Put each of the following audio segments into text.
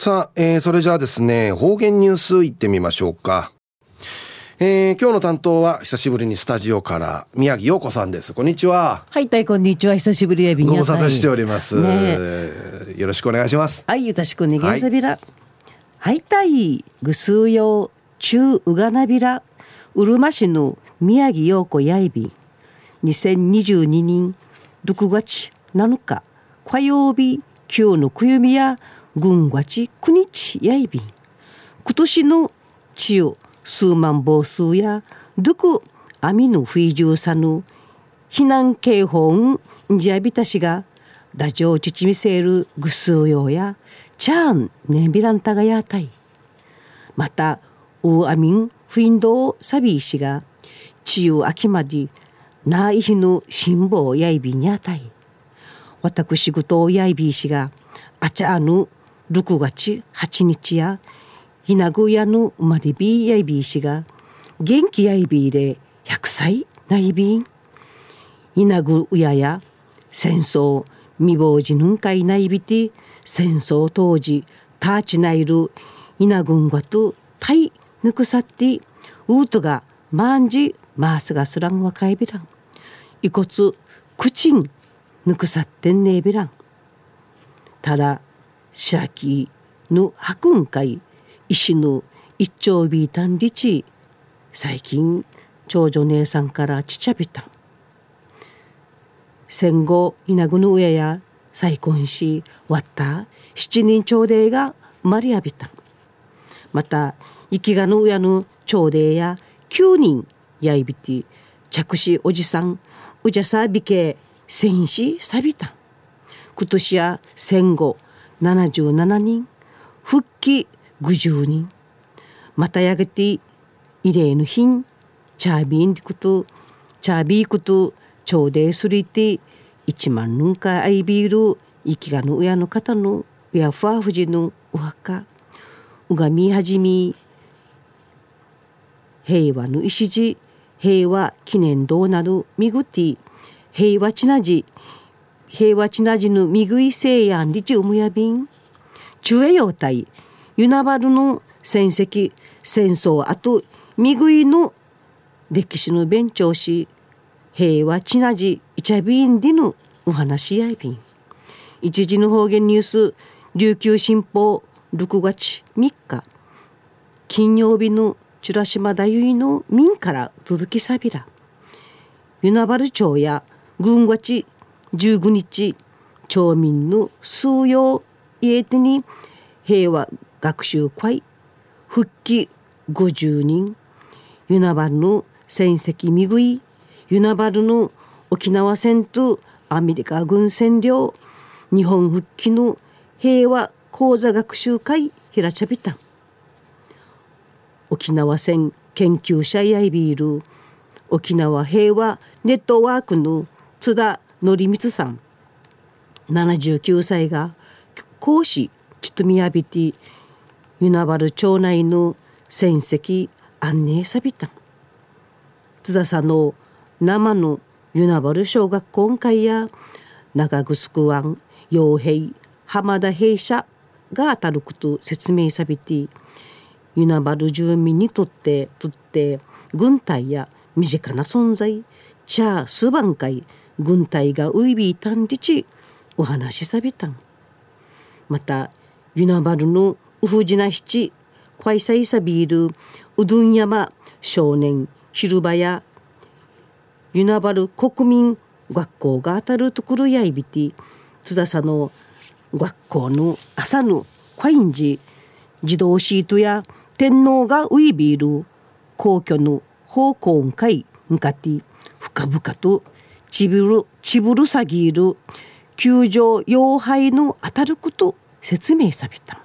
さあ、えー、それじゃあですね、方言ニュースいってみましょうか。えー、今日の担当は久しぶりにスタジオから宮城陽子さんです。こんにちは。はい、たいこんにちは。久しぶりやびご無沙汰しております、ね、よろしくお願いします。はい、よろしくお願いします。はい、たい、ぐすうよう、中うがなびら、うるま市の宮城陽子やいびん。2022年6月7日、火曜日、今日のくゆみや、軍がちくにちやいびん。今年の地を数万房数や、どくアミの不意中さぬ、避難警報んじゃびたしが、ラジオちちみせるぐすうようや、チャーンねびらんたがやたい。また、うあみんフィンドウサビー氏が、ちゆあきまで、ないひぬ辛抱やいびんやたい。私ぐとやいびいしが、あちゃあぬ6月8日やひなぐやの生まれびやいびいしが元気やいびいで100歳ないびん。ひなぐやや戦争未亡児ぬんかいないびて戦争当時ターチないるひなぐんがとたいぬくさってうとがまんじマースがすらんわかいびらん。遺骨くちんぬくさってんねえびらん。ただ白木ぬ白雲会石の一丁ビータンリチ最近長女姉さんからちちゃびた。戦後稲ぐの上や再婚し割った七人朝礼がマリアビタまた生きがの上の朝礼や九人やいびて着手おじさんうじゃさびけ戦死さびた。今年や戦後77人復帰50人。またやがて異例の品チャービーンクとチャービークと朝礼すりて1万人かアイビール生きがの親の方の親ファーフジのお墓うがみはじみ平和の礎平和記念堂などみぐて平和ちなじ平和ちなじぬみぐいせいやんりちうむやびん。中英用隊ユナバルの戦績戦争あとみぐいの歴史の勉強し平和ちなじいちゃびんでのお話しやいびん。一時の方言ニュース琉球新報6月3日。金曜日のチュラシマダユイの民から届きさびら。ユナバル町や軍町15日町民の数用家手に平和学習会復帰50人ユナバルの戦績みぐいユナバルの沖縄戦とアメリカ軍占領日本復帰の平和講座学習会ひらちゃびた。沖縄戦研究者やいびいる沖縄平和ネットワークの津田則光さん。79歳が講師ちとみやびてユナバル町内の戦績安寧さびた津田さんの生のユナバル小学校会や長城湾傭兵浜田兵舎が当たること説明さびてユナバル住民にとってとって軍隊や身近な存在チャースバン会軍隊がウイビータンディチお話しさびたん。またユナバルのウフジナ七開催さビールうどん山少年広場やユナバル国民学校が当たるところやいびて津田さんの学校の朝のコインジ自動シートや天皇がウイビール皇居の方向会向かって深々とちぶるちぶるさぎる球場妖廃の当たること説明された。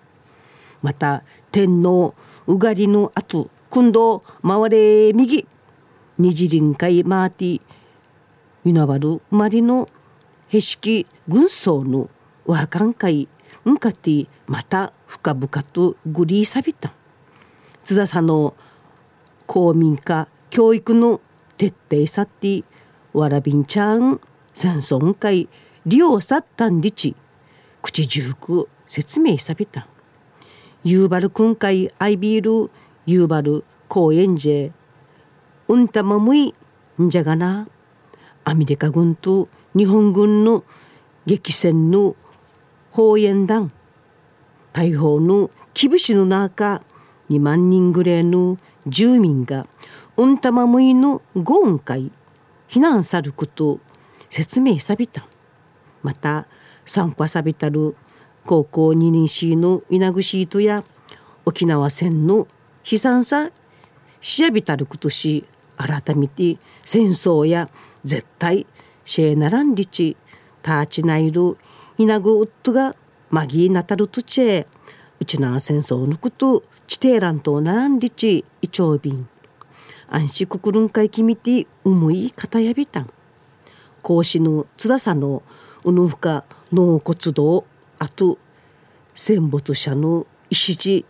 また天皇うがりの後今度回れ右二次臨海マーティユナバル生まれのへしき軍曹の和漢会んかってまた深々とグリーサビタ津田さんの公民化教育の徹底さってわらびんちゃん戦争会利用さったんりち。口十句説明さびたユーバル訓会アイビールユーバル公園ジェうんたまむいんじゃがな。アメリカ軍と日本軍の激戦の放煙団大砲の厳しの中2万人ぐらいの住民がうんたまむいの豪雨会避難さること説明さびた。また参加さびたる高校2年生の稲ぐシートや沖縄戦の悲惨さ調べたることし改めて戦争や絶対シェーナランリチターチナイルイナグウッドがマギーナタルトチェウチナー戦争のことチテーランとナランリチイチョウビン安心くくる。んかいきみて重い方やびたん孔子の津田さのうぬふか納骨堂あと戦没者の石地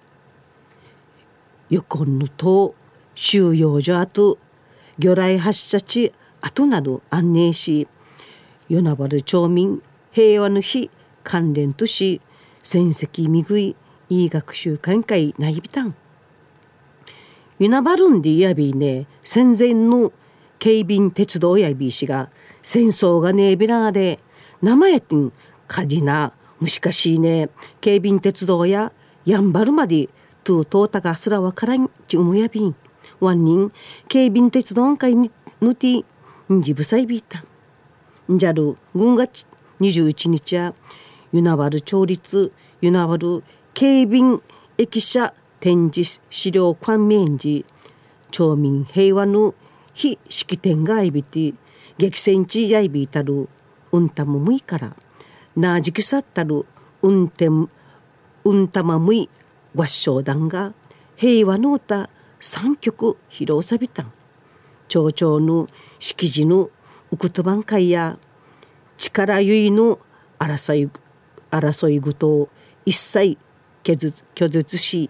横のと収容所あと魚雷発射地後など安寧し与那原町民平和の日関連とし戦績みぐいいい学習会会なぎびたん与那原んでいやびね戦前の警備鉄道やびしが戦争がねびらで名前ってんかじなむしかしいね警備鉄道ややんばるまでトゥートータがすらわからんちうむやびん。ワンニン警備鉄道会にぬてんじぶさいびいた。んじゃる軍が21日やユナワル町立ユナワル警備駅舎展示資料館面寺町民平和の非式典がいびて激戦地やいびたるうんたもむいからなじきさったる運転うんたまむい合唱団が平和の歌三曲披露さびたん。町長の式辞のウクトバン会や力ゆいの争い争い事を一切拒絶し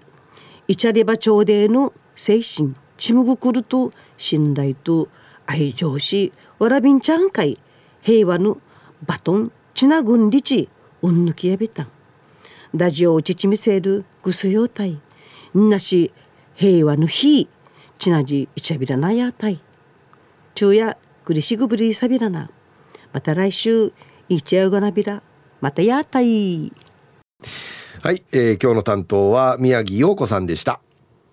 イチャレバ町での精神ちむぐくると信頼と愛情しわらびんちゃん会平和のバトンちなぐんりちうんぬきやべたん。ラジオをちちみせるぐすようたいんなし平和の日ちなじいちゃびらなやたい。昼夜ぐりしぐぶりさびらな。また来週いちゃうがなびらまたやたい。はい、えー、今日の担当は宮城洋子さんでした。